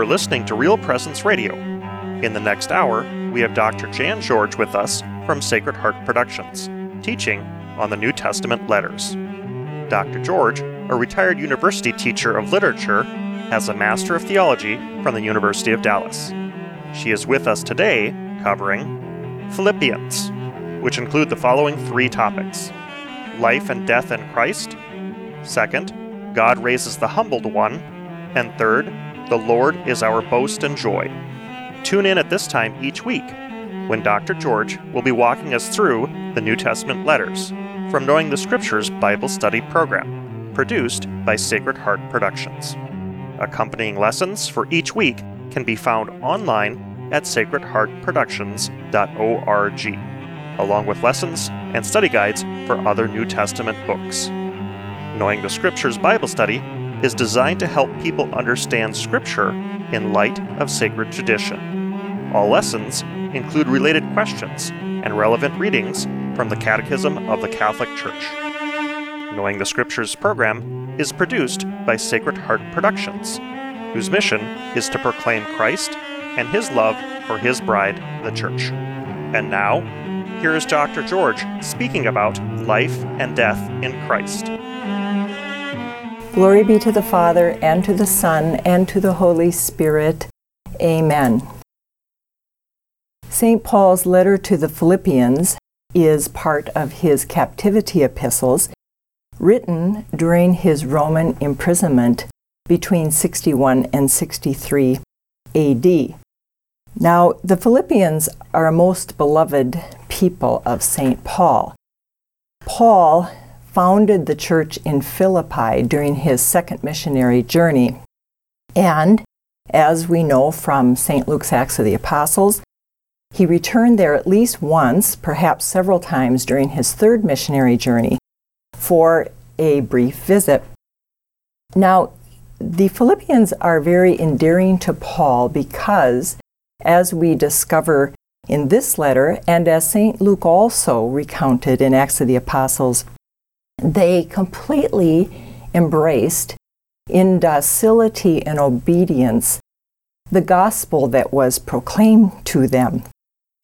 are listening to Real Presence Radio. In the next hour, we have Dr. Jan George with us from Sacred Heart Productions, teaching on the New Testament letters. Dr. George, a retired university teacher of literature, has a Master of Theology from the University of Dallas. She is with us today covering Philippians, which include the following three topics life and death in Christ, second, God raises the humbled one, and third, the Lord is our boast and joy. Tune in at this time each week when Dr. George will be walking us through the New Testament letters from Knowing the Scriptures Bible Study program, produced by Sacred Heart Productions. Accompanying lessons for each week can be found online at sacredheartproductions.org, along with lessons and study guides for other New Testament books. Knowing the Scriptures Bible Study is designed to help people understand Scripture in light of sacred tradition. All lessons include related questions and relevant readings from the Catechism of the Catholic Church. Knowing the Scriptures program is produced by Sacred Heart Productions, whose mission is to proclaim Christ and His love for His bride, the Church. And now, here is Dr. George speaking about life and death in Christ. Glory be to the Father, and to the Son, and to the Holy Spirit. Amen. St. Paul's letter to the Philippians is part of his captivity epistles, written during his Roman imprisonment between 61 and 63 AD. Now, the Philippians are a most beloved people of St. Paul. Paul founded the church in Philippi during his second missionary journey. And, as we know from St. Luke's Acts of the Apostles, he returned there at least once, perhaps several times during his third missionary journey for a brief visit. Now, the Philippians are very endearing to Paul because, as we discover in this letter, and as St. Luke also recounted in Acts of the Apostles, they completely embraced in docility and obedience the gospel that was proclaimed to them.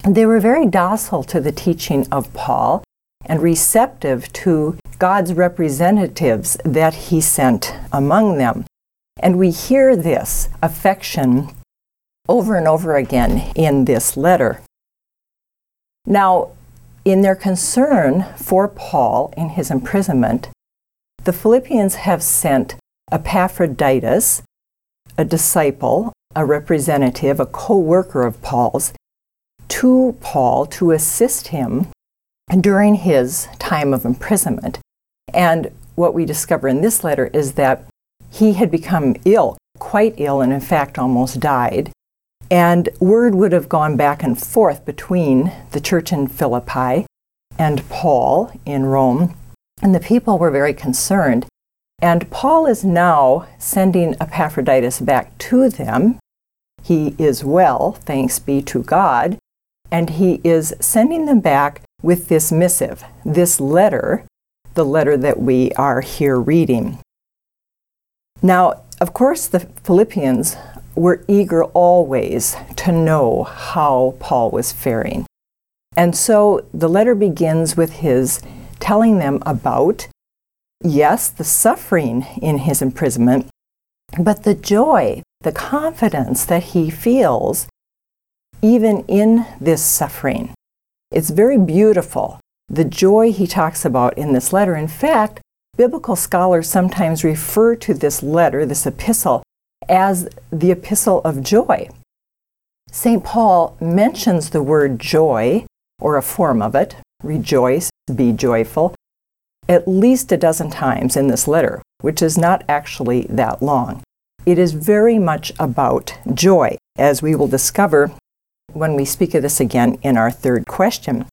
They were very docile to the teaching of Paul and receptive to God's representatives that he sent among them. And we hear this affection over and over again in this letter. Now, in their concern for Paul in his imprisonment, the Philippians have sent Epaphroditus, a disciple, a representative, a co worker of Paul's, to Paul to assist him during his time of imprisonment. And what we discover in this letter is that he had become ill, quite ill, and in fact almost died. And word would have gone back and forth between the church in Philippi and Paul in Rome, and the people were very concerned. And Paul is now sending Epaphroditus back to them. He is well, thanks be to God, and he is sending them back with this missive, this letter, the letter that we are here reading. Now, of course, the Philippians were eager always to know how Paul was faring. And so the letter begins with his telling them about, yes, the suffering in his imprisonment, but the joy, the confidence that he feels even in this suffering. It's very beautiful, the joy he talks about in this letter. In fact, biblical scholars sometimes refer to this letter, this epistle, as the epistle of joy. St. Paul mentions the word joy, or a form of it, rejoice, be joyful, at least a dozen times in this letter, which is not actually that long. It is very much about joy, as we will discover when we speak of this again in our third question.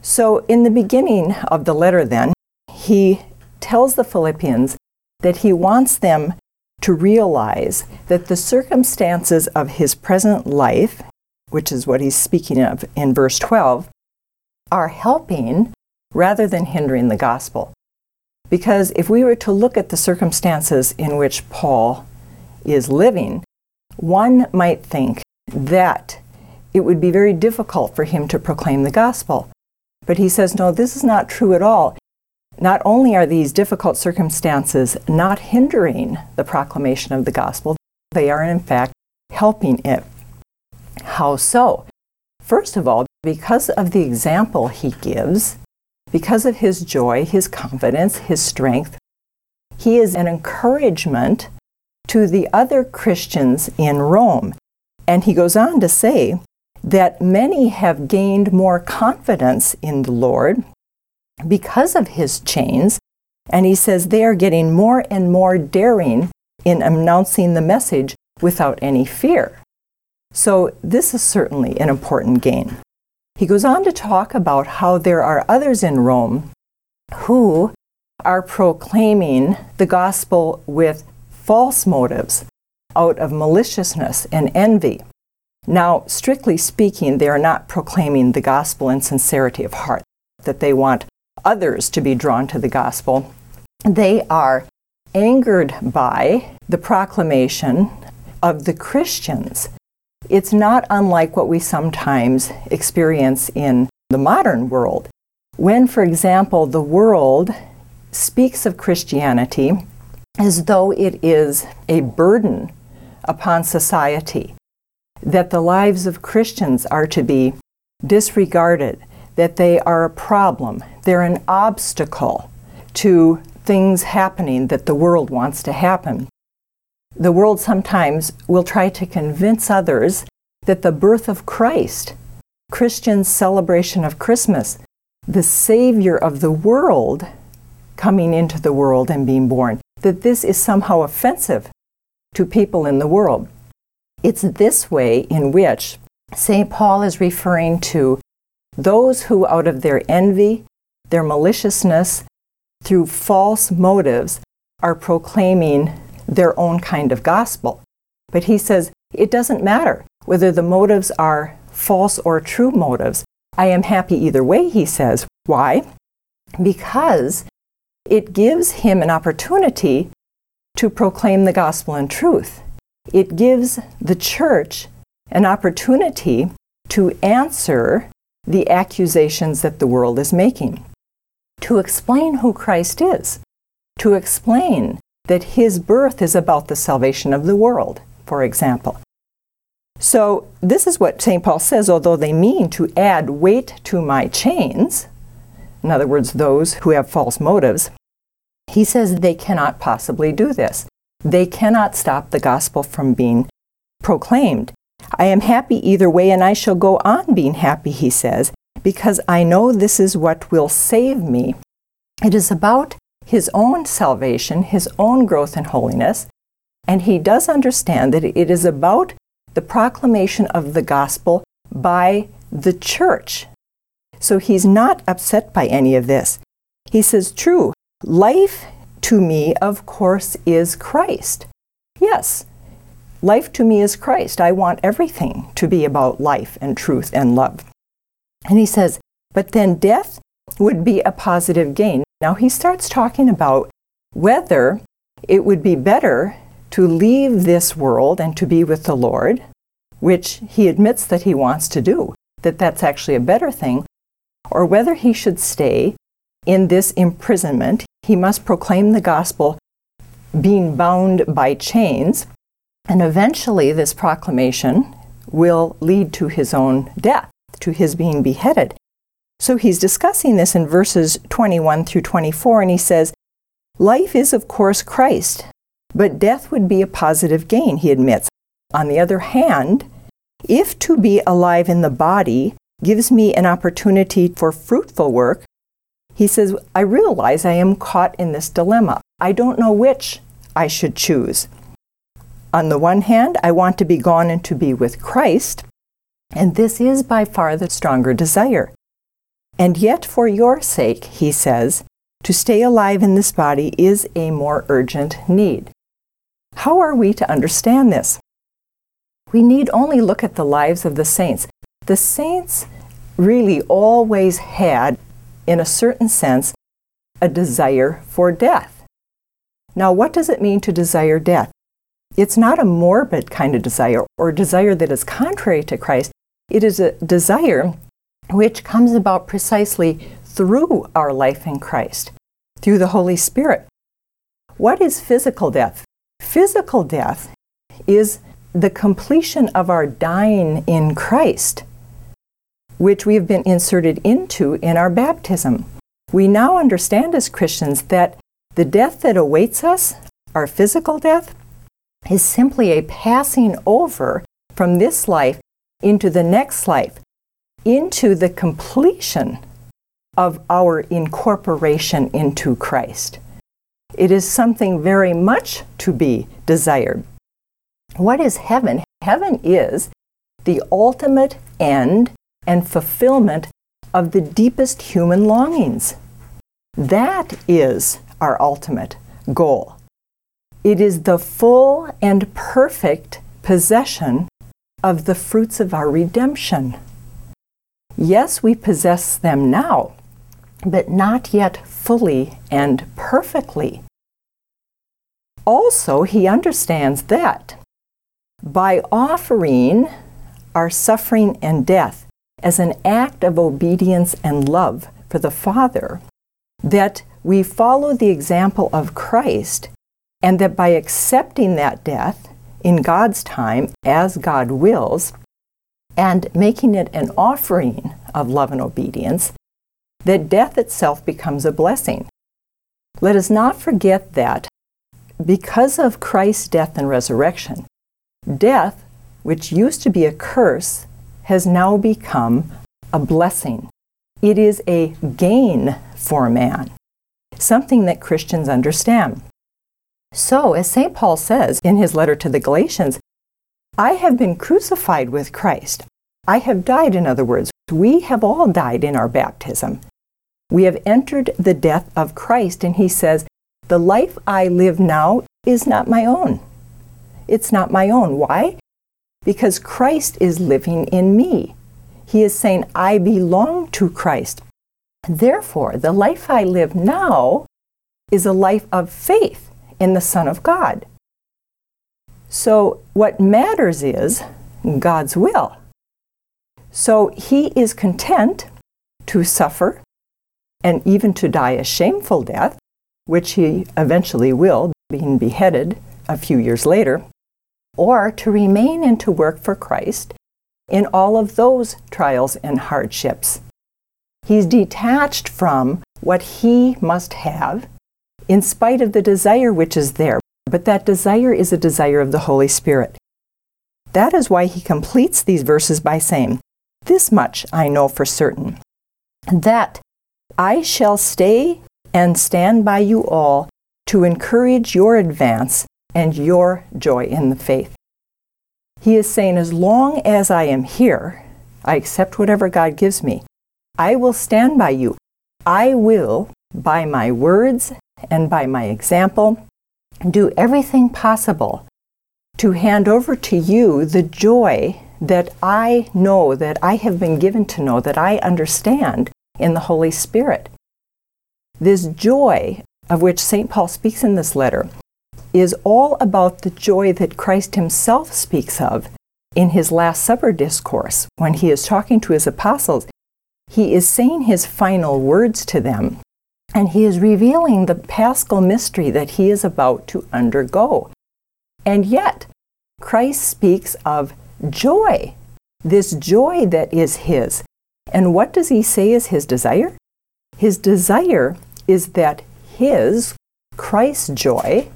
So, in the beginning of the letter, then, he tells the Philippians that he wants them to realize that the circumstances of his present life, which is what he's speaking of in verse 12, are helping rather than hindering the gospel. Because if we were to look at the circumstances in which Paul is living, one might think that it would be very difficult for him to proclaim the gospel. But he says, no, this is not true at all. Not only are these difficult circumstances not hindering the proclamation of the gospel, they are in fact helping it. How so? First of all, because of the example he gives, because of his joy, his confidence, his strength, he is an encouragement to the other Christians in Rome. And he goes on to say that many have gained more confidence in the Lord because of his chains. And he says they are getting more and more daring in announcing the message without any fear. So, this is certainly an important gain. He goes on to talk about how there are others in Rome who are proclaiming the gospel with false motives out of maliciousness and envy. Now, strictly speaking, they are not proclaiming the gospel in sincerity of heart, that they want others to be drawn to the gospel. They are angered by the proclamation of the Christians. It's not unlike what we sometimes experience in the modern world. When, for example, the world speaks of Christianity as though it is a burden upon society, that the lives of Christians are to be disregarded, that they are a problem, they're an obstacle to things happening that the world wants to happen. The world sometimes will try to convince others that the birth of Christ, Christians' celebration of Christmas, the Savior of the world coming into the world and being born, that this is somehow offensive to people in the world. It's this way in which St. Paul is referring to those who, out of their envy, their maliciousness, through false motives, are proclaiming their own kind of gospel. But he says it doesn't matter whether the motives are false or true motives. I am happy either way, he says. Why? Because it gives him an opportunity to proclaim the gospel in truth. It gives the church an opportunity to answer the accusations that the world is making, to explain who Christ is, to explain that his birth is about the salvation of the world, for example. So, this is what St. Paul says, although they mean to add weight to my chains, in other words, those who have false motives, he says they cannot possibly do this. They cannot stop the gospel from being proclaimed. I am happy either way, and I shall go on being happy, he says, because I know this is what will save me. It is about his own salvation, his own growth in holiness, and he does understand that it is about the proclamation of the gospel by the church. So he's not upset by any of this. He says, True, life to me, of course, is Christ. Yes, life to me is Christ. I want everything to be about life and truth and love. And he says, But then death would be a positive gain. Now he starts talking about whether it would be better to leave this world and to be with the Lord, which he admits that he wants to do, that that's actually a better thing, or whether he should stay in this imprisonment. He must proclaim the gospel being bound by chains, and eventually this proclamation will lead to his own death, to his being beheaded. So he's discussing this in verses 21 through 24, and he says, Life is, of course, Christ, but death would be a positive gain, he admits. On the other hand, if to be alive in the body gives me an opportunity for fruitful work, he says, I realize I am caught in this dilemma. I don't know which I should choose. On the one hand, I want to be gone and to be with Christ, and this is by far the stronger desire. And yet, for your sake, he says, to stay alive in this body is a more urgent need. How are we to understand this? We need only look at the lives of the saints. The saints really always had, in a certain sense, a desire for death. Now, what does it mean to desire death? It's not a morbid kind of desire or desire that is contrary to Christ. It is a desire which comes about precisely through our life in Christ, through the Holy Spirit. What is physical death? Physical death is the completion of our dying in Christ, which we have been inserted into in our baptism. We now understand as Christians that the death that awaits us, our physical death, is simply a passing over from this life into the next life, into the completion of our incorporation into Christ. It is something very much to be desired. What is heaven? Heaven is the ultimate end and fulfillment of the deepest human longings. That is our ultimate goal. It is the full and perfect possession of the fruits of our redemption. Yes, we possess them now, but not yet fully and perfectly. Also, he understands that by offering our suffering and death as an act of obedience and love for the Father, that we follow the example of Christ, and that by accepting that death in God's time as God wills, and making it an offering of love and obedience, that death itself becomes a blessing. Let us not forget that because of Christ's death and resurrection, death, which used to be a curse, has now become a blessing. It is a gain for man, something that Christians understand. So, as St. Paul says in his letter to the Galatians, I have been crucified with Christ. I have died, in other words. We have all died in our baptism. We have entered the death of Christ, and he says, The life I live now is not my own. It's not my own. Why? Because Christ is living in me. He is saying, I belong to Christ. Therefore, the life I live now is a life of faith in the Son of God. So, what matters is God's will. So, He is content to suffer and even to die a shameful death, which He eventually will, being beheaded a few years later, or to remain and to work for Christ in all of those trials and hardships. He's detached from what he must have in spite of the desire which is there. But that desire is a desire of the Holy Spirit. That is why he completes these verses by saying, This much I know for certain, that I shall stay and stand by you all to encourage your advance and your joy in the faith. He is saying, As long as I am here, I accept whatever God gives me. I will stand by you. I will, by my words and by my example, do everything possible to hand over to you the joy that I know, that I have been given to know, that I understand in the Holy Spirit. This joy of which St. Paul speaks in this letter is all about the joy that Christ himself speaks of in his Last Supper discourse when he is talking to his apostles. He is saying his final words to them and he is revealing the paschal mystery that he is about to undergo. And yet, Christ speaks of joy, this joy that is his. And what does he say is his desire? His desire is that his, Christ's joy,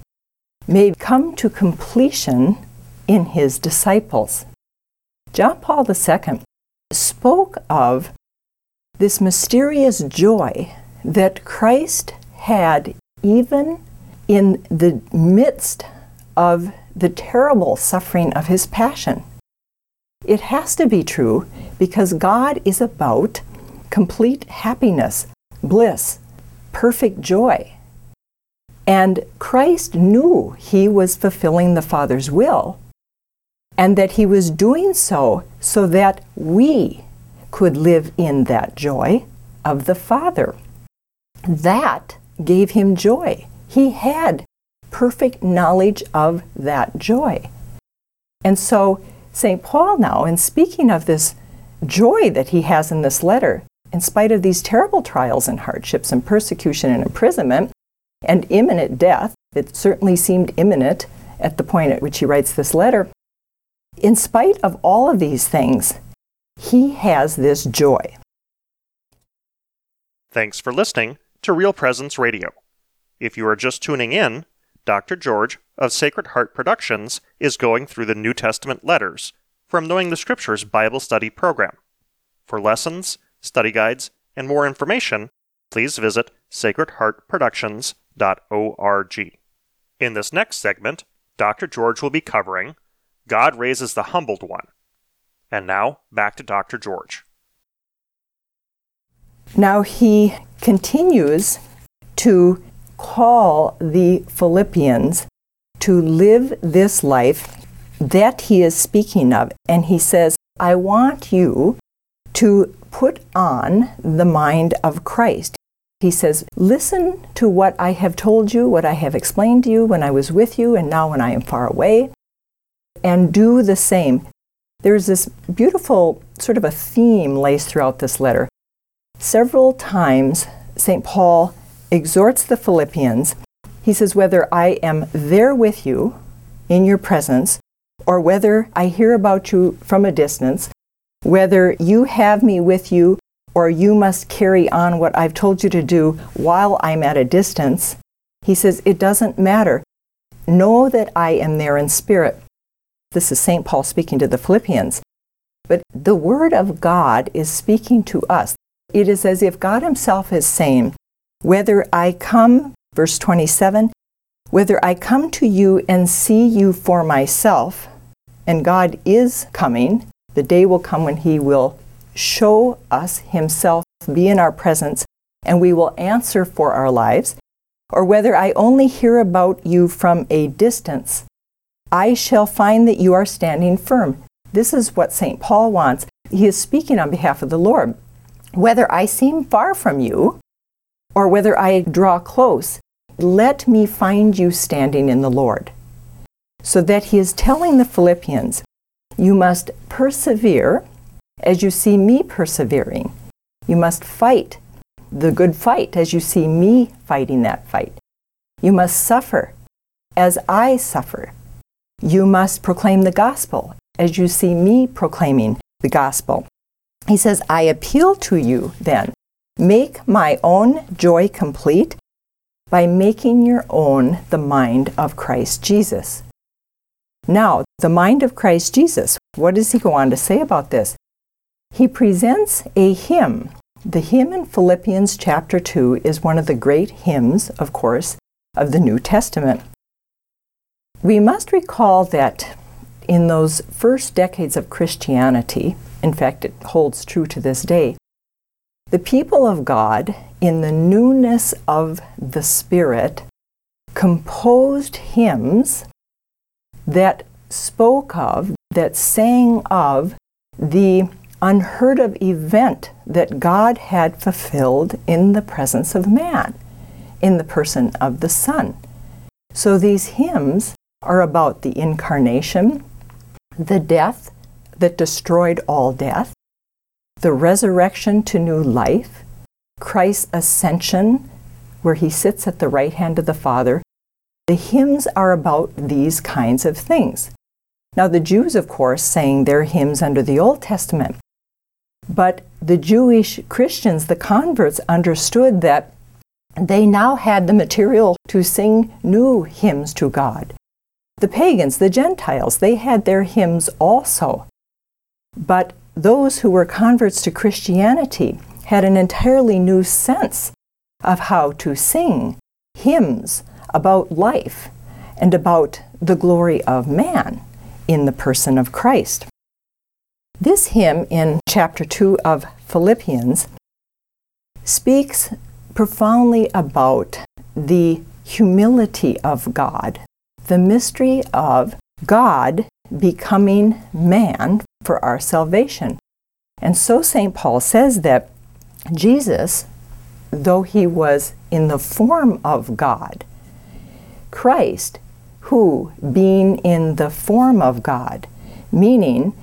may come to completion in his disciples. John Paul II spoke of this mysterious joy that Christ had even in the midst of the terrible suffering of his passion. It has to be true because God is about complete happiness, bliss, perfect joy. And Christ knew he was fulfilling the Father's will and that he was doing so so that we could live in that joy of the Father. That gave him joy. He had perfect knowledge of that joy. And so, St. Paul, now, in speaking of this joy that he has in this letter, in spite of these terrible trials and hardships and persecution and imprisonment and imminent death, that certainly seemed imminent at the point at which he writes this letter, in spite of all of these things, he has this joy. Thanks for listening to Real Presence Radio. If you are just tuning in, Dr. George of Sacred Heart Productions is going through the New Testament letters from Knowing the Scriptures Bible Study program. For lessons, study guides, and more information, please visit sacredheartproductions.org. In this next segment, Dr. George will be covering God Raises the Humbled One. And now, back to Dr. George. Now he continues to call the Philippians to live this life that he is speaking of. And he says, I want you to put on the mind of Christ. He says, Listen to what I have told you, what I have explained to you when I was with you, and now when I am far away, and do the same. There's this beautiful sort of a theme laced throughout this letter. Several times, St. Paul exhorts the Philippians. He says, Whether I am there with you in your presence, or whether I hear about you from a distance, whether you have me with you or you must carry on what I've told you to do while I'm at a distance, he says, it doesn't matter. Know that I am there in spirit. This is St. Paul speaking to the Philippians. But the Word of God is speaking to us. It is as if God Himself is saying, Whether I come, verse 27, whether I come to you and see you for myself, and God is coming, the day will come when He will show us Himself, be in our presence, and we will answer for our lives, or whether I only hear about you from a distance, I shall find that you are standing firm. This is what St. Paul wants. He is speaking on behalf of the Lord. Whether I seem far from you, or whether I draw close, let me find you standing in the Lord. So that he is telling the Philippians, you must persevere as you see me persevering. You must fight the good fight as you see me fighting that fight. You must suffer as I suffer. You must proclaim the gospel as you see me proclaiming the gospel. He says, I appeal to you then, make my own joy complete by making your own the mind of Christ Jesus. Now, the mind of Christ Jesus, what does he go on to say about this? He presents a hymn. The hymn in Philippians chapter 2 is one of the great hymns, of course, of the New Testament. We must recall that in those first decades of Christianity, in fact, it holds true to this day, the people of God, in the newness of the Spirit, composed hymns that spoke of, that sang of the unheard of event that God had fulfilled in the presence of man, in the person of the Son. So these hymns are about the incarnation, the death that destroyed all death, the resurrection to new life, Christ's ascension, where he sits at the right hand of the Father, the hymns are about these kinds of things. Now, the Jews, of course, sang their hymns under the Old Testament. But the Jewish Christians, the converts, understood that they now had the material to sing new hymns to God. The pagans, the Gentiles, they had their hymns also. But those who were converts to Christianity had an entirely new sense of how to sing hymns about life and about the glory of man in the person of Christ. This hymn in chapter 2 of Philippians speaks profoundly about the humility of God, the mystery of God becoming man for our salvation. And so St. Paul says that Jesus, though he was in the form of God, Christ who, being in the form of God, meaning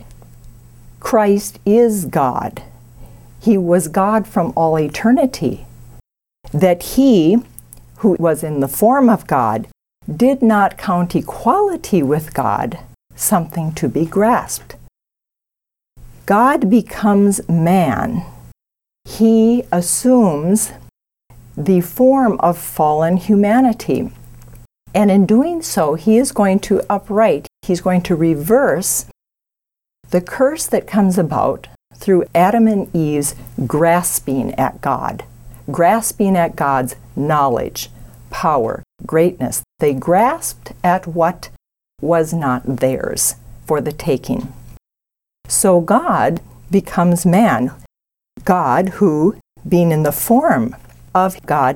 Christ is God, he was God from all eternity, that he, who was in the form of God, did not count equality with God something to be grasped. God becomes man. He assumes the form of fallen humanity. And in doing so, he is going to upright, he's going to reverse the curse that comes about through Adam and Eve's grasping at God, grasping at God's knowledge, power, greatness. They grasped at what was not theirs for the taking. So God becomes man. God, who, being in the form of God,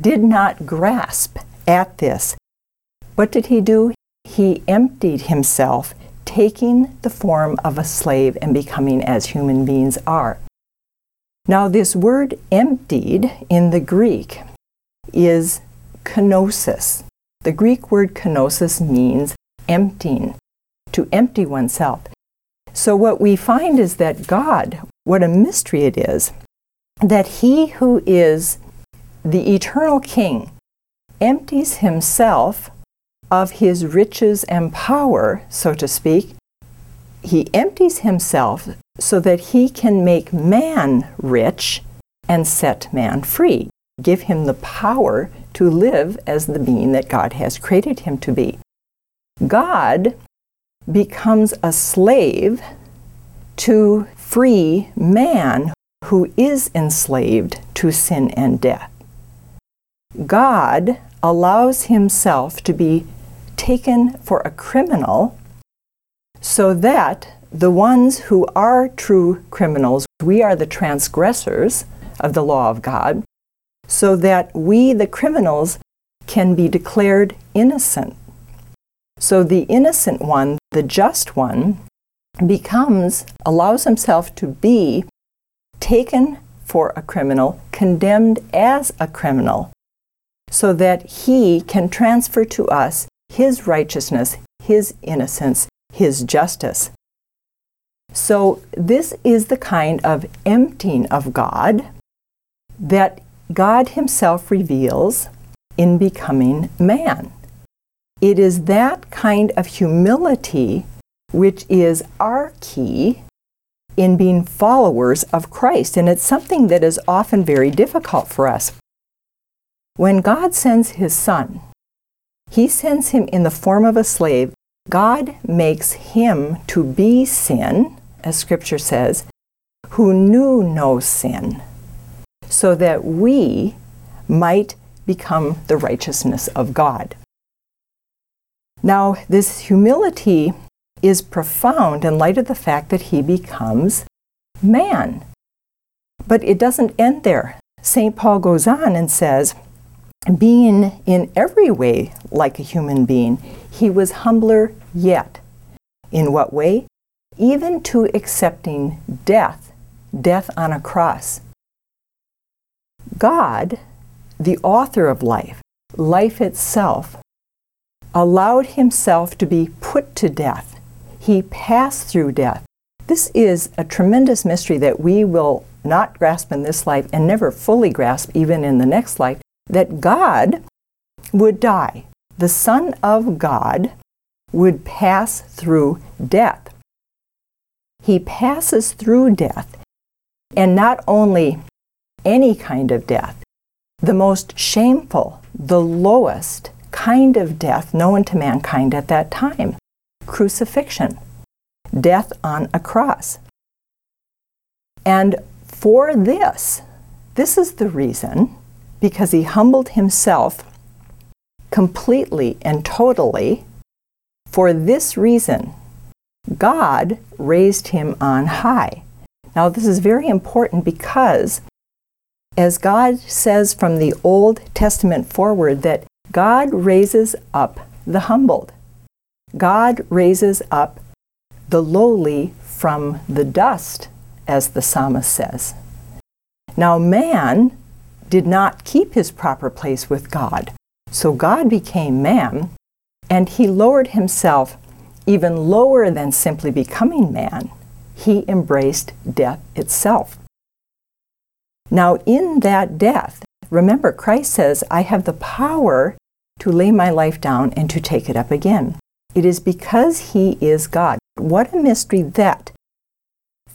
did not grasp at this. What did he do? He emptied himself, taking the form of a slave and becoming as human beings are. Now, this word emptied in the Greek is kenosis. The Greek word kenosis means emptying, to empty oneself. So, what we find is that God, what a mystery it is, that He who is the eternal King empties Himself of His riches and power, so to speak. He empties Himself so that He can make man rich and set man free, give him the power to live as the being that God has created him to be. God becomes a slave to free man who is enslaved to sin and death. God allows himself to be taken for a criminal so that the ones who are true criminals, we are the transgressors of the law of God, so that we, the criminals, can be declared innocent. So the innocent one, the just one, becomes, allows himself to be taken for a criminal, condemned as a criminal, so that he can transfer to us his righteousness, his innocence, his justice. So, this is the kind of emptying of God that God Himself reveals in becoming man. It is that kind of humility which is our key in being followers of Christ, and it's something that is often very difficult for us. When God sends His Son, He sends Him in the form of a slave. God makes Him to be sin, as Scripture says, who knew no sin so that we might become the righteousness of God. Now, this humility is profound in light of the fact that he becomes man. But it doesn't end there. St. Paul goes on and says, being in every way like a human being, he was humbler yet. In what way? Even to accepting death, death on a cross. God, the author of life, life itself, allowed himself to be put to death. He passed through death. This is a tremendous mystery that we will not grasp in this life and never fully grasp even in the next life that God would die. The Son of God would pass through death. He passes through death. And not only any kind of death. The most shameful, the lowest kind of death known to mankind at that time crucifixion, death on a cross. And for this, this is the reason, because he humbled himself completely and totally, for this reason, God raised him on high. Now, this is very important because as God says from the Old Testament forward, that God raises up the humbled. God raises up the lowly from the dust, as the psalmist says. Now, man did not keep his proper place with God. So God became man And he lowered himself even lower than simply becoming man. He embraced death itself. Now, in that death, remember, Christ says, I have the power to lay my life down and to take it up again. It is because He is God. What a mystery that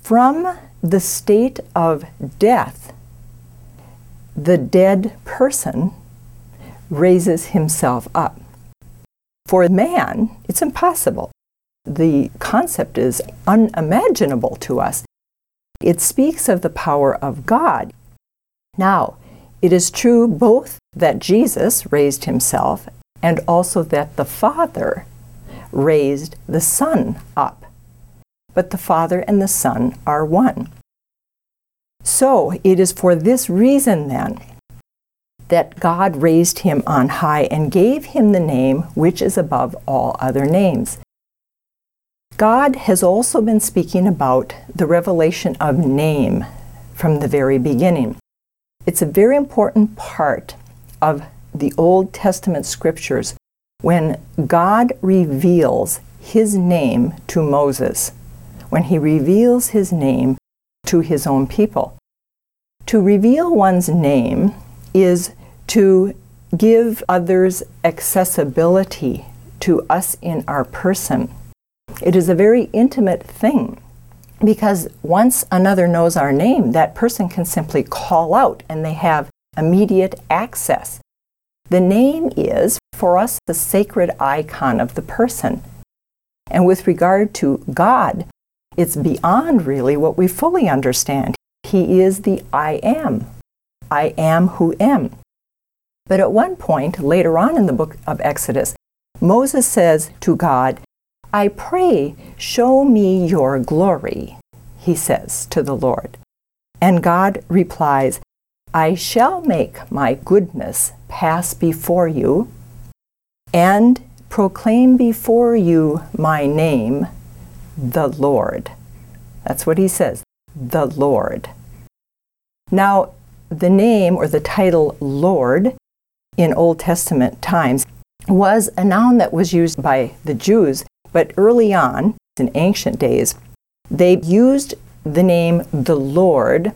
from the state of death, the dead person raises himself up. For man, it's impossible. The concept is unimaginable to us. It speaks of the power of God. Now, it is true both that Jesus raised himself and also that the Father raised the Son up. But the Father and the Son are one. So it is for this reason then that God raised him on high and gave him the name which is above all other names. God has also been speaking about the revelation of name from the very beginning. It's a very important part of the Old Testament scriptures when God reveals his name to Moses, when he reveals his name to his own people. To reveal one's name is to give others accessibility to us in our person. It is a very intimate thing because once another knows our name, that person can simply call out and they have immediate access. The name is, for us, the sacred icon of the person. And with regard to God, it's beyond really what we fully understand. He is the I am. I am who am. But at one point, later on in the book of Exodus, Moses says to God, I pray, show me your glory, he says to the Lord. And God replies, I shall make my goodness pass before you and proclaim before you my name, the Lord. That's what he says, the Lord. Now, the name or the title Lord in Old Testament times was a noun that was used by the Jews but early on, in ancient days, they used the name the Lord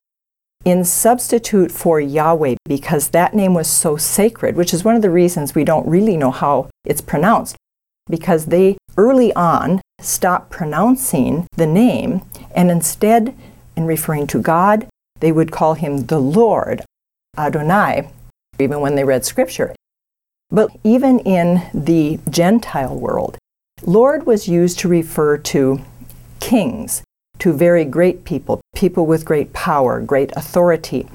in substitute for Yahweh because that name was so sacred, which is one of the reasons we don't really know how it's pronounced. Because they early on stopped pronouncing the name and instead, in referring to God, they would call him the Lord, Adonai, even when they read scripture. But even in the Gentile world, Lord was used to refer to kings, to very great people, people with great power, great authority.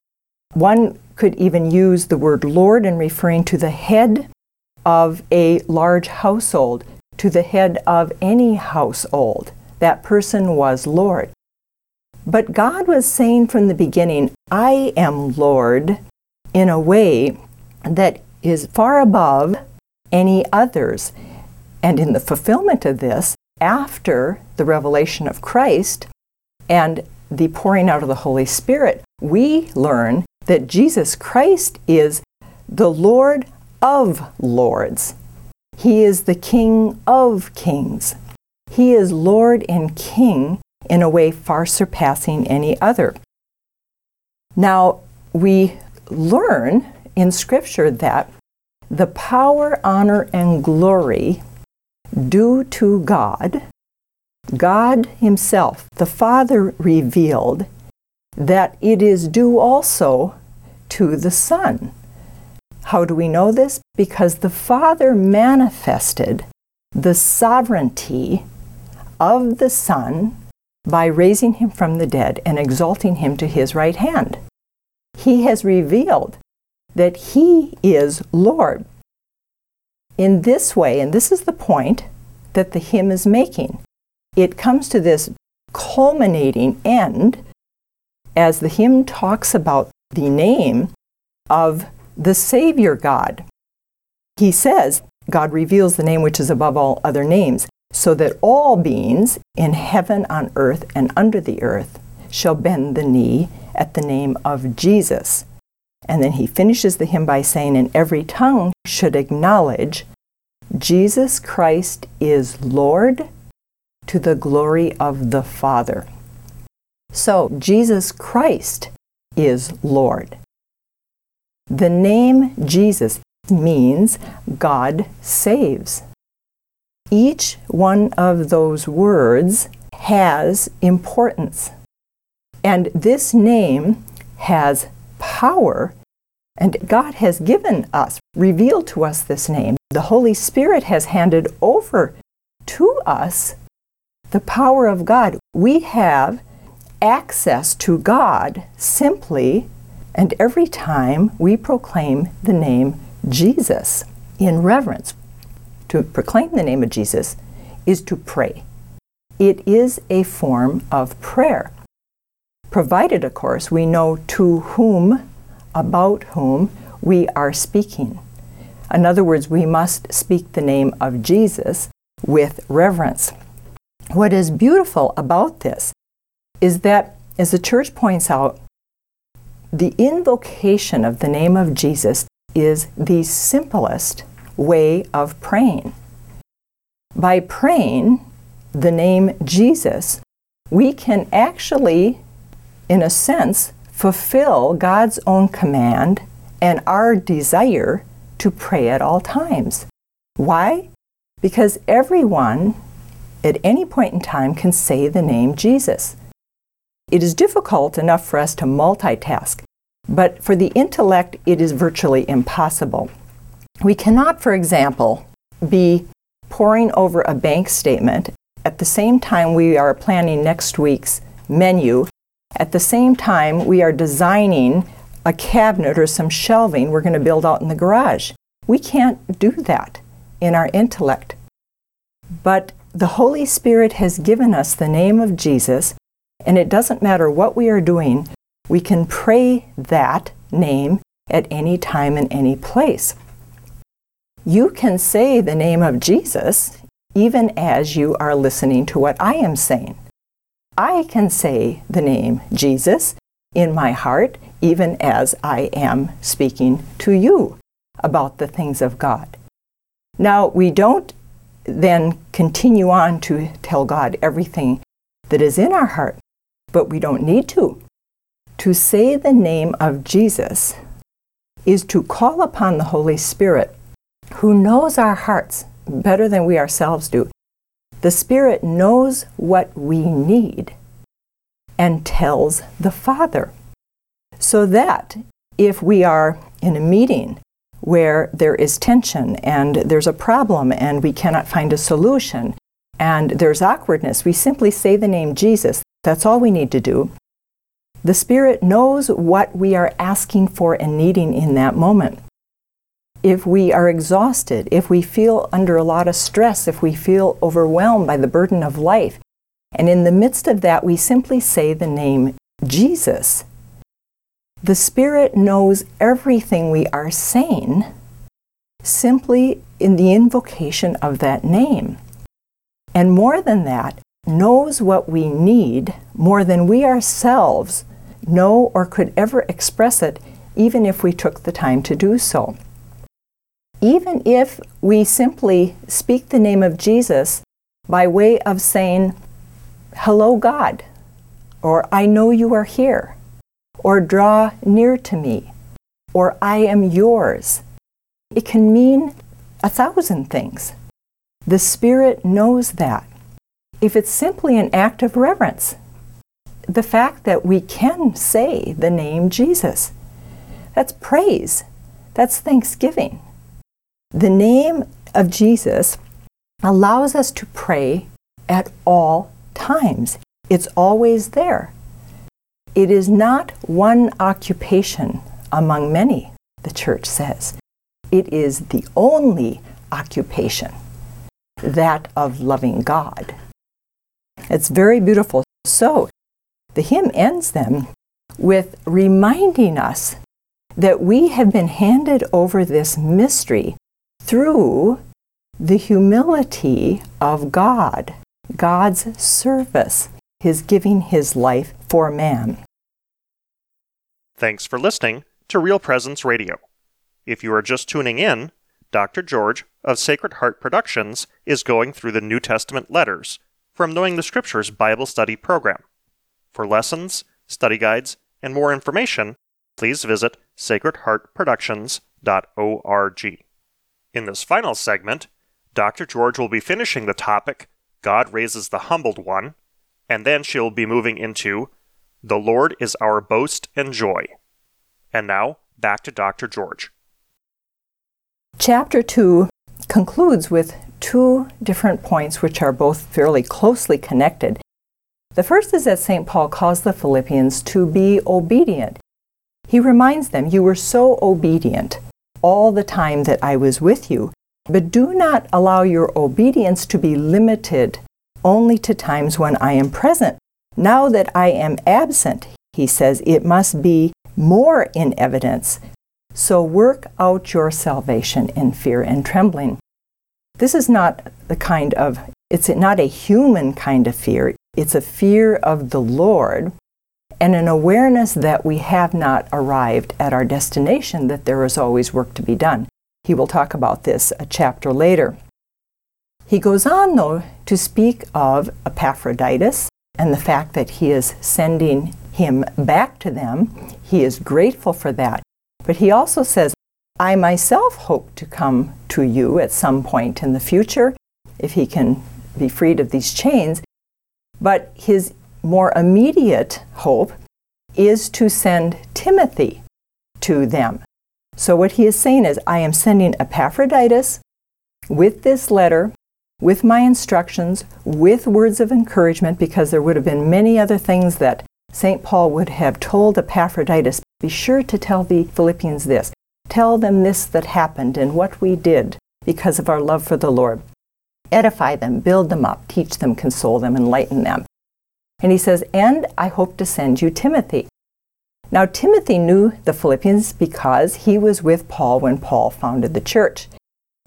One could even use the word Lord in referring to the head of a large household, to the head of any household. That person was Lord. But God was saying from the beginning, I am Lord in a way that is far above any others. And in the fulfillment of this, after the revelation of Christ and the pouring out of the Holy Spirit, we learn that Jesus Christ is the Lord of lords. He is the King of kings. He is Lord and King in a way far surpassing any other. Now, we learn in Scripture that the power, honor, and glory due to God, God Himself, the Father, revealed that it is due also to the Son. How do we know this? Because the Father manifested the sovereignty of the Son by raising him from the dead and exalting him to his right hand. He has revealed that he is Lord. In this way, and this is the point that the hymn is making, it comes to this culminating end as the hymn talks about the name of the Savior God. He says, God reveals the name which is above all other names, so that all beings in heaven, on earth, and under the earth shall bend the knee at the name of Jesus. And then he finishes the hymn by saying, And every tongue should acknowledge Jesus Christ is Lord to the glory of the Father. So, Jesus Christ is Lord. The name Jesus means God saves. Each one of those words has importance. And this name has power, and God has given us, revealed to us this name. The Holy Spirit has handed over to us the power of God. We have access to God simply and every time we proclaim the name Jesus in reverence. To proclaim the name of Jesus is to pray. It is a form of prayer. Provided, of course, we know to whom, about whom we are speaking. In other words, we must speak the name of Jesus with reverence. What is beautiful about this is that, as the church points out, the invocation of the name of Jesus is the simplest way of praying. By praying the name Jesus, we can actually, in a sense, fulfill God's own command and our desire to pray at all times. Why? Because everyone at any point in time can say the name Jesus. It is difficult enough for us to multitask, but for the intellect, it is virtually impossible. We cannot, for example, be poring over a bank statement at the same time we are planning next week's menu, at the same time we are designing a cabinet or some shelving we're going to build out in the garage. We can't do that in our intellect. But the Holy Spirit has given us the name of Jesus, and it doesn't matter what we are doing, we can pray that name at any time and any place. You can say the name of Jesus even as you are listening to what I am saying. I can say the name Jesus in my heart even as I am speaking to you about the things of God. Now, we don't then continue on to tell God everything that is in our heart, but we don't need to. To say the name of Jesus is to call upon the Holy Spirit, who knows our hearts better than we ourselves do. The Spirit knows what we need and tells the Father. So that if we are in a meeting where there is tension and there's a problem and we cannot find a solution and there's awkwardness, we simply say the name Jesus. That's all we need to do. The Spirit knows what we are asking for and needing in that moment. If we are exhausted, if we feel under a lot of stress, if we feel overwhelmed by the burden of life, and in the midst of that we simply say the name Jesus, the Spirit knows everything we are saying simply in the invocation of that name. And more than that, knows what we need more than we ourselves know or could ever express it, even if we took the time to do so. Even if we simply speak the name of Jesus by way of saying, Hello, God, or I know you are here, or draw near to me, or I am yours. It can mean a thousand things. The Spirit knows that. If it's simply an act of reverence, the fact that we can say the name Jesus. That's praise. That's thanksgiving. The name of Jesus allows us to pray at all times. It's always there. It is not one occupation among many, the church says. It is the only occupation, that of loving God. It's very beautiful. So, the hymn ends then with reminding us that we have been handed over this mystery through the humility of God, God's service, His giving His life for man. Thanks for listening to Real Presence Radio. If you are just tuning in, Dr. George of Sacred Heart Productions is going through the New Testament letters from Knowing the Scriptures Bible Study program. For lessons, study guides, and more information, please visit sacredheartproductions.org. In this final segment, Dr. George will be finishing the topic God raises the humbled one, and then she'll be moving into The Lord is our boast and joy. And now, back to Dr. George. Chapter 2 concludes with two different points which are both fairly closely connected. The first is that St. Paul calls the Philippians to be obedient. He reminds them, You were so obedient all the time that I was with you, but do not allow your obedience to be limited only to times when I am present. Now that I am absent, he says, it must be more in evidence. So work out your salvation in fear and trembling. This is not the kind of, it's not a human kind of fear. It's a fear of the Lord and an awareness that we have not arrived at our destination, that there is always work to be done. He will talk about this a chapter later. He goes on, though, to speak of Epaphroditus and the fact that he is sending him back to them. He is grateful for that. But he also says, I myself hope to come to you at some point in the future if he can be freed of these chains. But his more immediate hope is to send Timothy to them. So, what he is saying is, I am sending Epaphroditus with this letter, with my instructions, with words of encouragement, because there would have been many other things that St. Paul would have told Epaphroditus be sure to tell the Philippians this. Tell them this that happened and what we did because of our love for the Lord. Edify them, build them up, teach them, console them, enlighten them. And he says, And I hope to send you Timothy. Now, Timothy knew the Philippians because he was with Paul when Paul founded the church.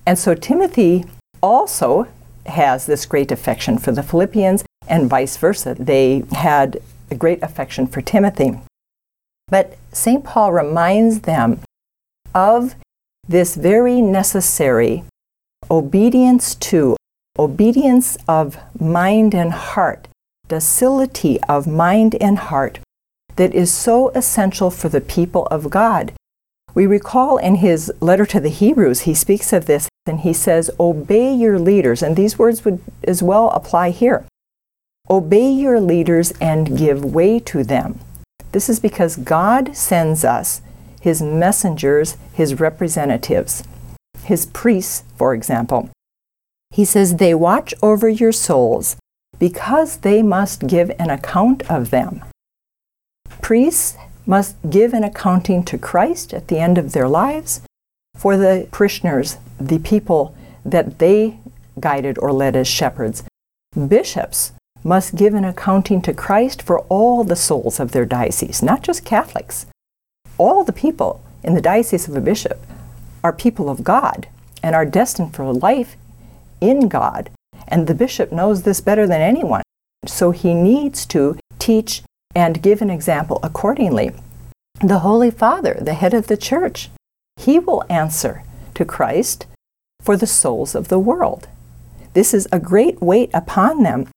And so Timothy also has this great affection for the Philippians, and vice versa. They had a great affection for Timothy. But St. Paul reminds them of this very necessary obedience to, obedience of mind and heart docility of mind and heart that is so essential for the people of God. We recall in his letter to the Hebrews, he speaks of this and he says, Obey your leaders. And these words would as well apply here. Obey your leaders and give way to them. This is because God sends us his messengers, his representatives, his priests, for example. He says, They watch over your souls because they must give an account of them. Priests must give an accounting to Christ at the end of their lives for the parishioners, the people that they guided or led as shepherds. Bishops must give an accounting to Christ for all the souls of their diocese, not just Catholics. All the people in the diocese of a bishop are people of God and are destined for life in God and the bishop knows this better than anyone. So he needs to teach and give an example accordingly. The Holy Father, the head of the church, he will answer to Christ for the souls of the world. This is a great weight upon them.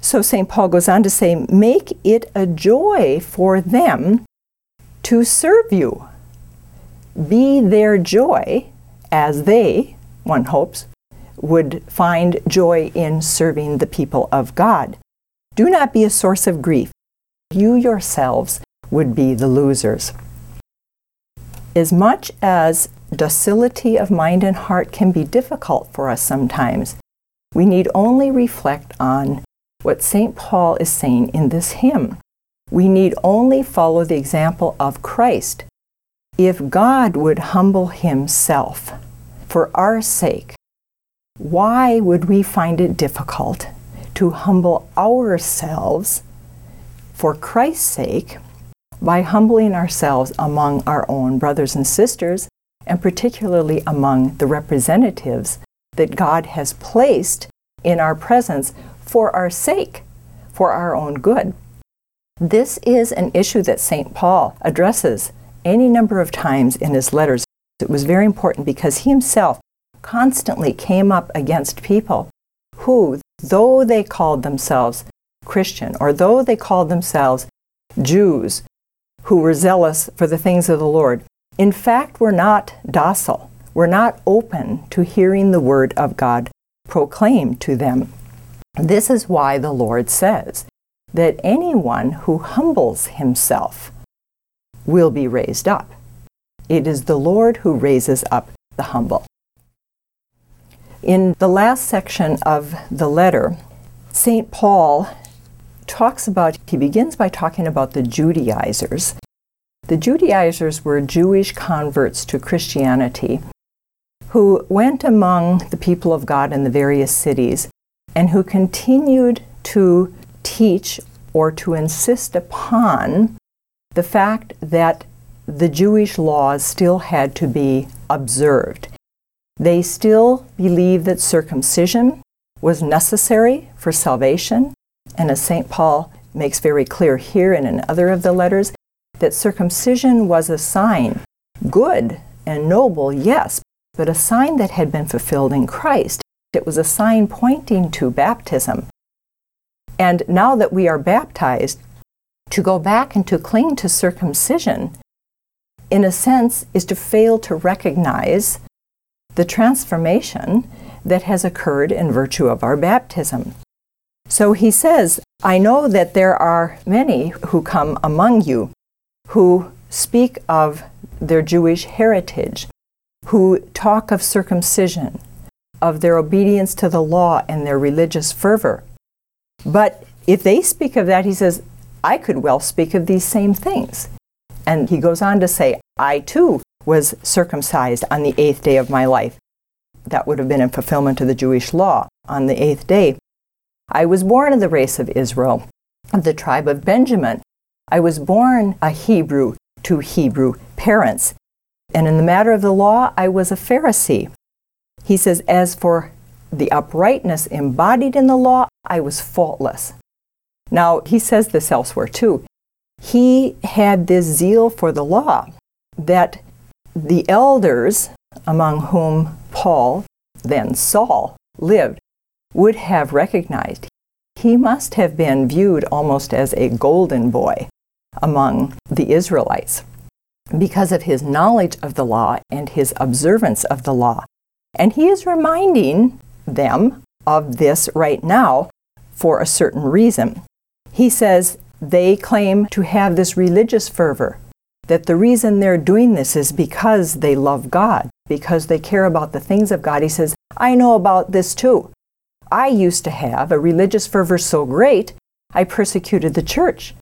So St. Paul goes on to say, Make it a joy for them to serve you. Be their joy as they, one hopes, would find joy in serving the people of God. Do not be a source of grief. You yourselves would be the losers. As much as docility of mind and heart can be difficult for us sometimes, we need only reflect on what St. Paul is saying in this hymn. We need only follow the example of Christ. If God would humble himself for our sake, why would we find it difficult to humble ourselves for Christ's sake by humbling ourselves among our own brothers and sisters, and particularly among the representatives that God has placed in our presence for our sake, for our own good? This is an issue that St. Paul addresses any number of times in his letters. It was very important because he himself constantly came up against people who, though they called themselves Christian or though they called themselves Jews who were zealous for the things of the Lord, in fact were not docile, were not open to hearing the word of God proclaimed to them. This is why the Lord says that anyone who humbles himself will be raised up. It is the Lord who raises up the humble. In the last section of the letter, St. Paul talks about, he begins by talking about the Judaizers. The Judaizers were Jewish converts to Christianity who went among the people of God in the various cities and who continued to teach or to insist upon the fact that the Jewish laws still had to be observed. They still believe that circumcision was necessary for salvation, and as St. Paul makes very clear here and in other of the letters, that circumcision was a sign, good and noble, yes, but a sign that had been fulfilled in Christ. It was a sign pointing to baptism. And now that we are baptized, to go back and to cling to circumcision, in a sense, is to fail to recognize the transformation that has occurred in virtue of our baptism. So he says, I know that there are many who come among you who speak of their Jewish heritage, who talk of circumcision, of their obedience to the law and their religious fervor. But if they speak of that, he says, I could well speak of these same things. And he goes on to say, I too was circumcised on the eighth day of my life. That would have been in fulfillment of the Jewish law on the eighth day. I was born of the race of Israel, of the tribe of Benjamin. I was born a Hebrew to Hebrew parents. And in the matter of the law, I was a Pharisee. He says, As for the uprightness embodied in the law, I was faultless. Now, he says this elsewhere too. He had this zeal for the law that the elders among whom Paul, then Saul, lived would have recognized. He must have been viewed almost as a golden boy among the Israelites because of his knowledge of the law and his observance of the law. And he is reminding them of this right now for a certain reason. He says they claim to have this religious fervor, that the reason they're doing this is because they love God, because they care about the things of God. He says, I know about this too. I used to have a religious fervor so great, I persecuted the church.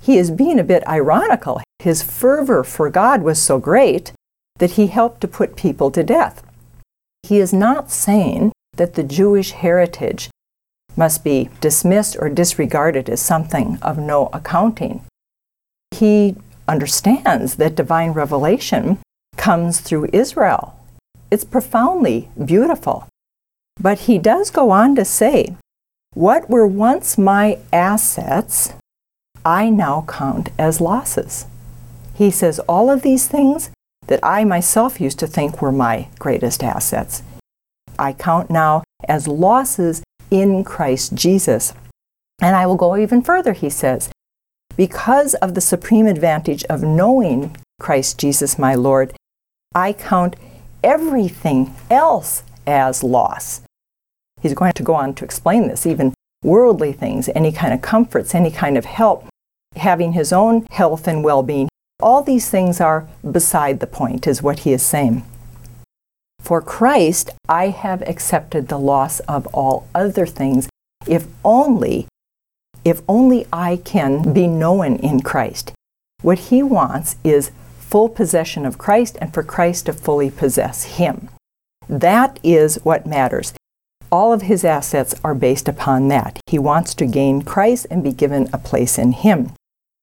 He is being a bit ironical. His fervor for God was so great that he helped to put people to death. He is not saying that the Jewish heritage must be dismissed or disregarded as something of no accounting. He understands that divine revelation comes through Israel. It's profoundly beautiful. But he does go on to say, What were once my assets, I now count as losses. He says, All of these things that I myself used to think were my greatest assets, I count now as losses in Christ Jesus. And I will go even further, he says. Because of the supreme advantage of knowing Christ Jesus my Lord, I count everything else as loss. He's going to go on to explain this, even worldly things, any kind of comforts, any kind of help, having his own health and well being. All these things are beside the point, is what he is saying. For Christ, I have accepted the loss of all other things, if only, if only I can be known in Christ. What he wants is full possession of Christ and for Christ to fully possess him. That is what matters. All of his assets are based upon that. He wants to gain Christ and be given a place in him.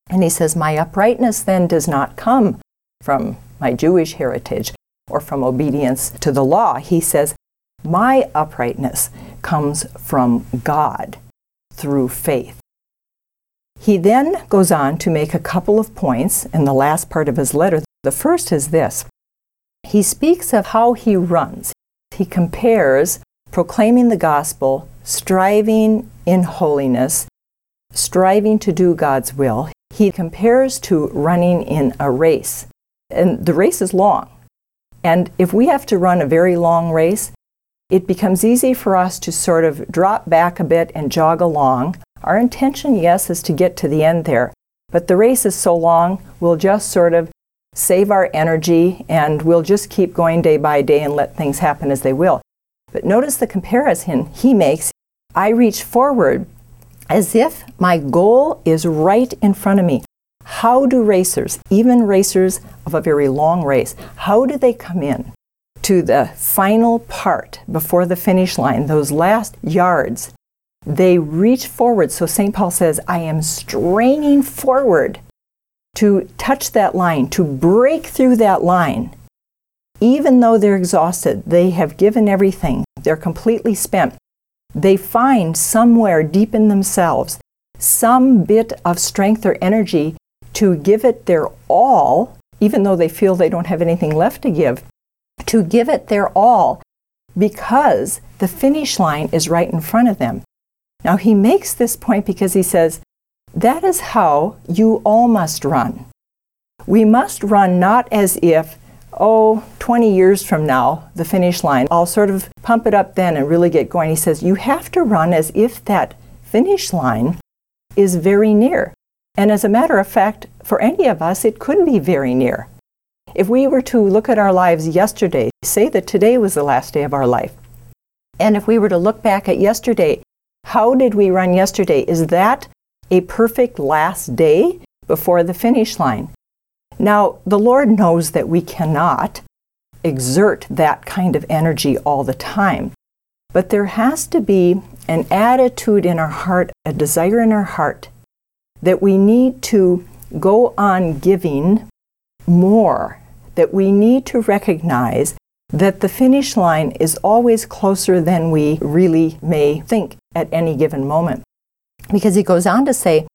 And he says, My uprightness then does not come from my Jewish heritage or from obedience to the law. He says, My uprightness comes from God through faith. He then goes on to make a couple of points in the last part of his letter. The first is this he speaks of how he runs. He compares proclaiming the gospel, striving in holiness, striving to do God's will. He compares to running in a race. And the race is long. And if we have to run a very long race, it becomes easy for us to sort of drop back a bit and jog along. Our intention, yes, is to get to the end there. But the race is so long, we'll just sort of save our energy and we'll just keep going day by day and let things happen as they will. But notice the comparison he makes. I reach forward as if my goal is right in front of me. How do racers, even racers of a very long race, how do they come in to the final part before the finish line, those last yards? They reach forward. So St. Paul says, I am straining forward to touch that line, to break through that line. Even though they're exhausted, they have given everything, they're completely spent. They find somewhere deep in themselves some bit of strength or energy to give it their all, even though they feel they don't have anything left to give, to give it their all because the finish line is right in front of them. Now, he makes this point because he says, that is how you all must run. We must run not as if, oh, 20 years from now, the finish line, I'll sort of pump it up then and really get going. He says, you have to run as if that finish line is very near. And as a matter of fact, for any of us, it could be very near. If we were to look at our lives yesterday, say that today was the last day of our life, and if we were to look back at yesterday, how did we run yesterday? Is that a perfect last day before the finish line? Now, the Lord knows that we cannot exert that kind of energy all the time, but there has to be an attitude in our heart, a desire in our heart that we need to go on giving more, that we need to recognize that the finish line is always closer than we really may think at any given moment. Because he goes on to say,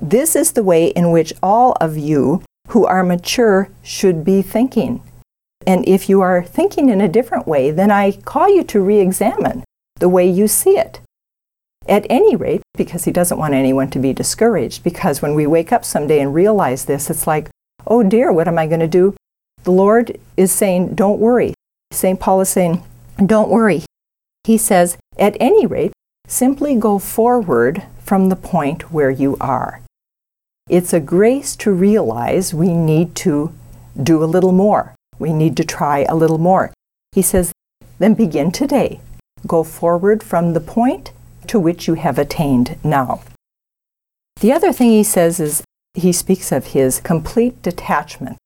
This is the way in which all of you who are mature should be thinking. And if you are thinking in a different way, then I call you to re examine the way you see it. At any rate, because he doesn't want anyone to be discouraged, because when we wake up someday and realize this, it's like, oh dear, what am I going to do? The Lord is saying, don't worry. St. Paul is saying, don't worry. He says, at any rate, simply go forward from the point where you are. It's a grace to realize we need to do a little more. We need to try a little more. He says, then begin today. Go forward from the point to which you have attained now. The other thing he says is he speaks of his complete detachment.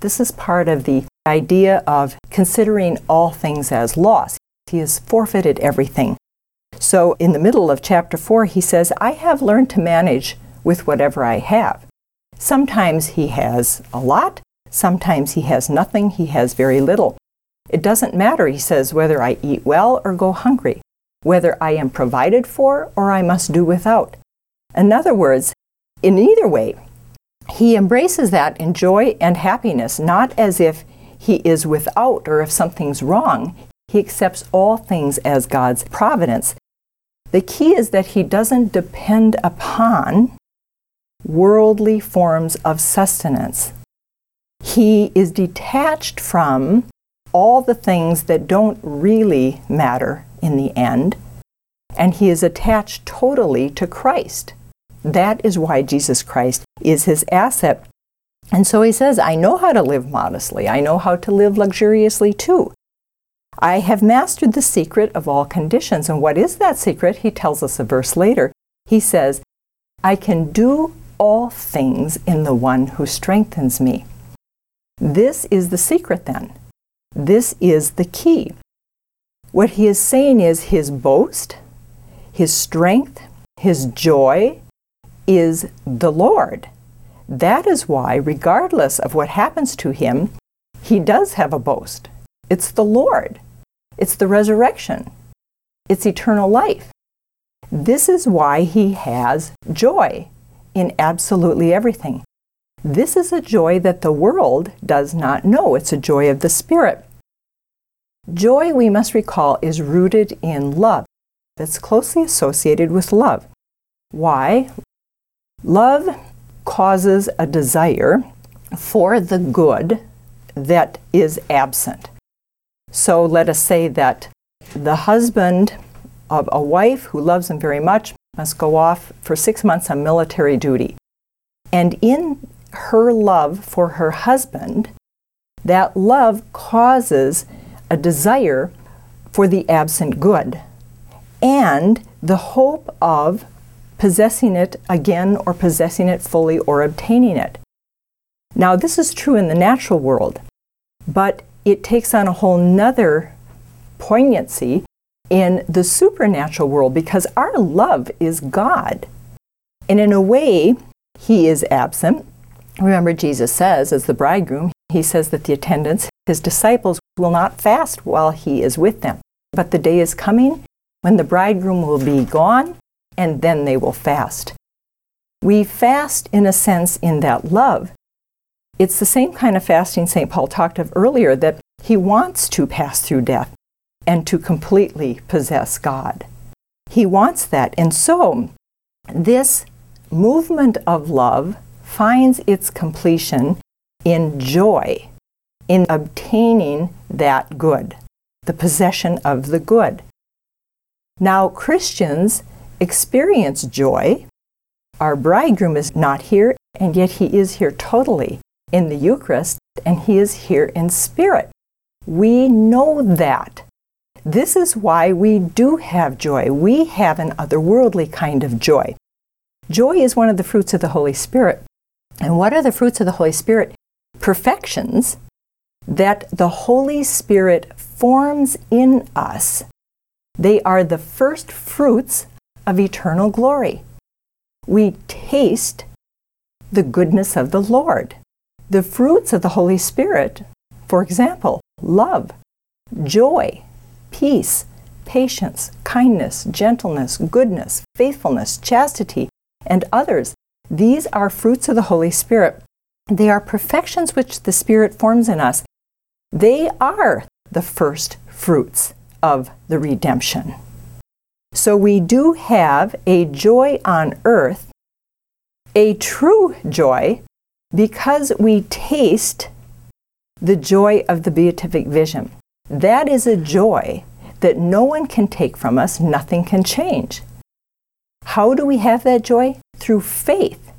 This is part of the idea of considering all things as loss. He has forfeited everything. So, in the middle of chapter 4, he says, I have learned to manage with whatever I have. Sometimes he has a lot, sometimes he has nothing, he has very little. It doesn't matter, he says, whether I eat well or go hungry whether I am provided for or I must do without. In other words, in either way, he embraces that in joy and happiness, not as if he is without or if something's wrong. He accepts all things as God's providence. The key is that he doesn't depend upon worldly forms of sustenance. He is detached from all the things that don't really matter in the end, and he is attached totally to Christ. That is why Jesus Christ is his asset. And so he says, I know how to live modestly. I know how to live luxuriously too. I have mastered the secret of all conditions. And what is that secret? He tells us a verse later. He says, I can do all things in the one who strengthens me. This is the secret then. This is the key. What he is saying is his boast, his strength, his joy is the Lord. That is why, regardless of what happens to him, he does have a boast. It's the Lord, it's the resurrection, it's eternal life. This is why he has joy in absolutely everything. This is a joy that the world does not know. It's a joy of the Spirit. Joy, we must recall, is rooted in love. That's closely associated with love. Why? Love causes a desire for the good that is absent. So let us say that the husband of a wife who loves him very much must go off for six months on military duty. And in her love for her husband, that love causes a desire for the absent good and the hope of possessing it again or possessing it fully or obtaining it. Now, this is true in the natural world, but it takes on a whole nother poignancy in the supernatural world because our love is God. And in a way, He is absent. Remember, Jesus says, as the bridegroom, He says that the attendants, His disciples, will not fast while He is with them. But the day is coming when the bridegroom will be gone, and then they will fast. We fast, in a sense, in that love. It's the same kind of fasting St. Paul talked of earlier that he wants to pass through death and to completely possess God. He wants that. And so, this movement of love finds its completion in joy, in obtaining that good, the possession of the good. Now, Christians experience joy. Our bridegroom is not here, and yet he is here totally in the Eucharist, and he is here in spirit. We know that. This is why we do have joy. We have an otherworldly kind of joy. Joy is one of the fruits of the Holy Spirit. And what are the fruits of the Holy Spirit? Perfections that the Holy Spirit forms in us they are the first fruits of eternal glory. We taste the goodness of the Lord. The fruits of the Holy Spirit, for example, love, joy, peace, patience, kindness, gentleness, goodness, faithfulness, chastity, and others. These are fruits of the Holy Spirit. They are perfections which the Spirit forms in us. They are the first fruits of the redemption. So we do have a joy on earth, a true joy, because we taste the joy of the beatific vision. That is a joy that no one can take from us, nothing can change. How do we have that joy? Through faith.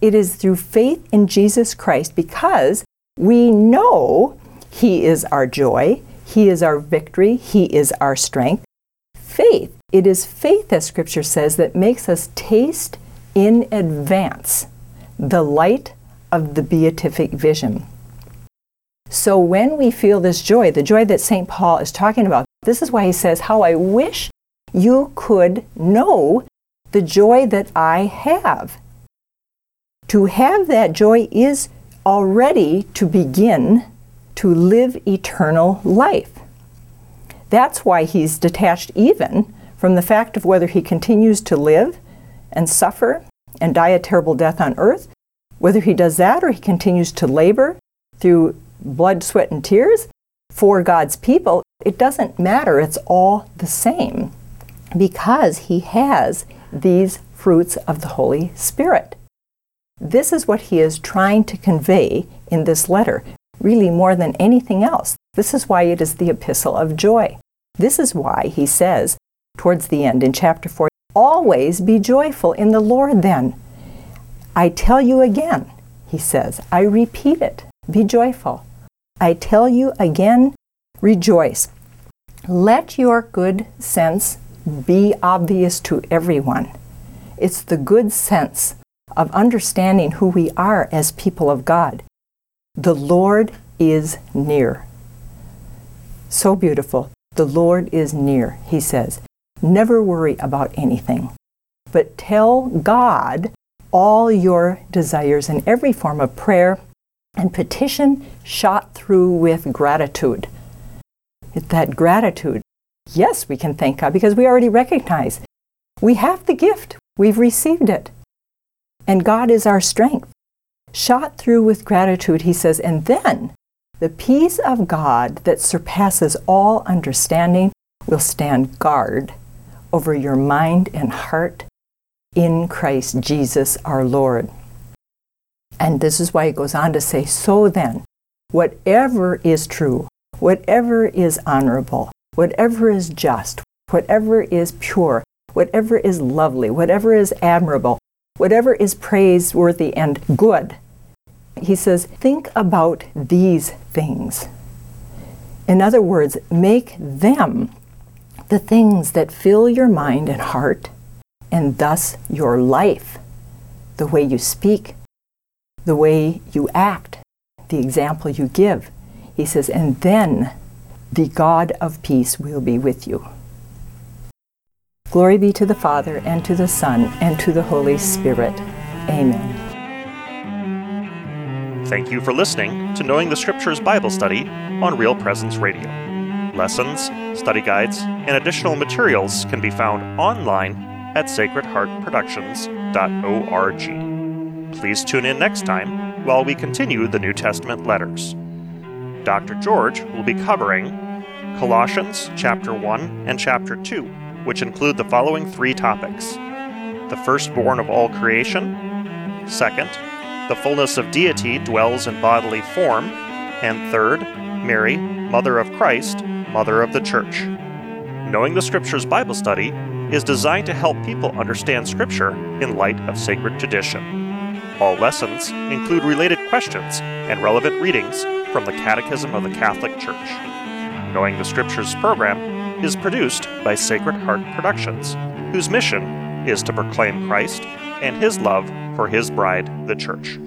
It is through faith in Jesus Christ because we know He is our joy, he is our victory. He is our strength. Faith. It is faith, as Scripture says, that makes us taste in advance the light of the beatific vision. So when we feel this joy, the joy that St. Paul is talking about, this is why he says, How I wish you could know the joy that I have. To have that joy is already to begin to live eternal life. That's why he's detached even from the fact of whether he continues to live and suffer and die a terrible death on earth, whether he does that or he continues to labor through blood, sweat, and tears for God's people, it doesn't matter. It's all the same because he has these fruits of the Holy Spirit. This is what he is trying to convey in this letter really more than anything else. This is why it is the epistle of joy. This is why he says towards the end in chapter 4 always be joyful in the Lord then. I tell you again, he says, I repeat it, be joyful. I tell you again, rejoice. Let your good sense be obvious to everyone. It's the good sense of understanding who we are as people of God. The Lord is near. So beautiful. The Lord is near, he says. Never worry about anything, but tell God all your desires in every form of prayer and petition shot through with gratitude. It's that gratitude. Yes, we can thank God because we already recognize we have the gift, we've received it. And God is our strength. shot through with gratitude, he says, and then the peace of God that surpasses all understanding will stand guard over your mind and heart in Christ Jesus our Lord. And this is why he goes on to say, So then, whatever is true, whatever is honorable, whatever is just, whatever is pure, whatever is lovely, whatever is admirable, whatever is praiseworthy and good, he says, think about these things. In other words, make them the things that fill your mind and heart, and thus your life, the way you speak, the way you act, the example you give. He says, and then the God of peace will be with you. Glory be to the Father, and to the Son, and to the Holy Spirit. Amen. Thank you for listening to Knowing the Scriptures Bible Study on Real Presence Radio. Lessons, study guides, and additional materials can be found online at sacredheartproductions.org. Please tune in next time while we continue the New Testament letters. Dr. George will be covering Colossians chapter 1 and chapter 2, which include the following three topics the firstborn of all creation, second, the fullness of deity dwells in bodily form, and third, Mary, Mother of Christ, Mother of the Church. Knowing the Scriptures Bible Study is designed to help people understand Scripture in light of sacred tradition. All lessons include related questions and relevant readings from the Catechism of the Catholic Church. Knowing the Scriptures program is produced by Sacred Heart Productions, whose mission is to proclaim Christ and his love for his bride, the Church.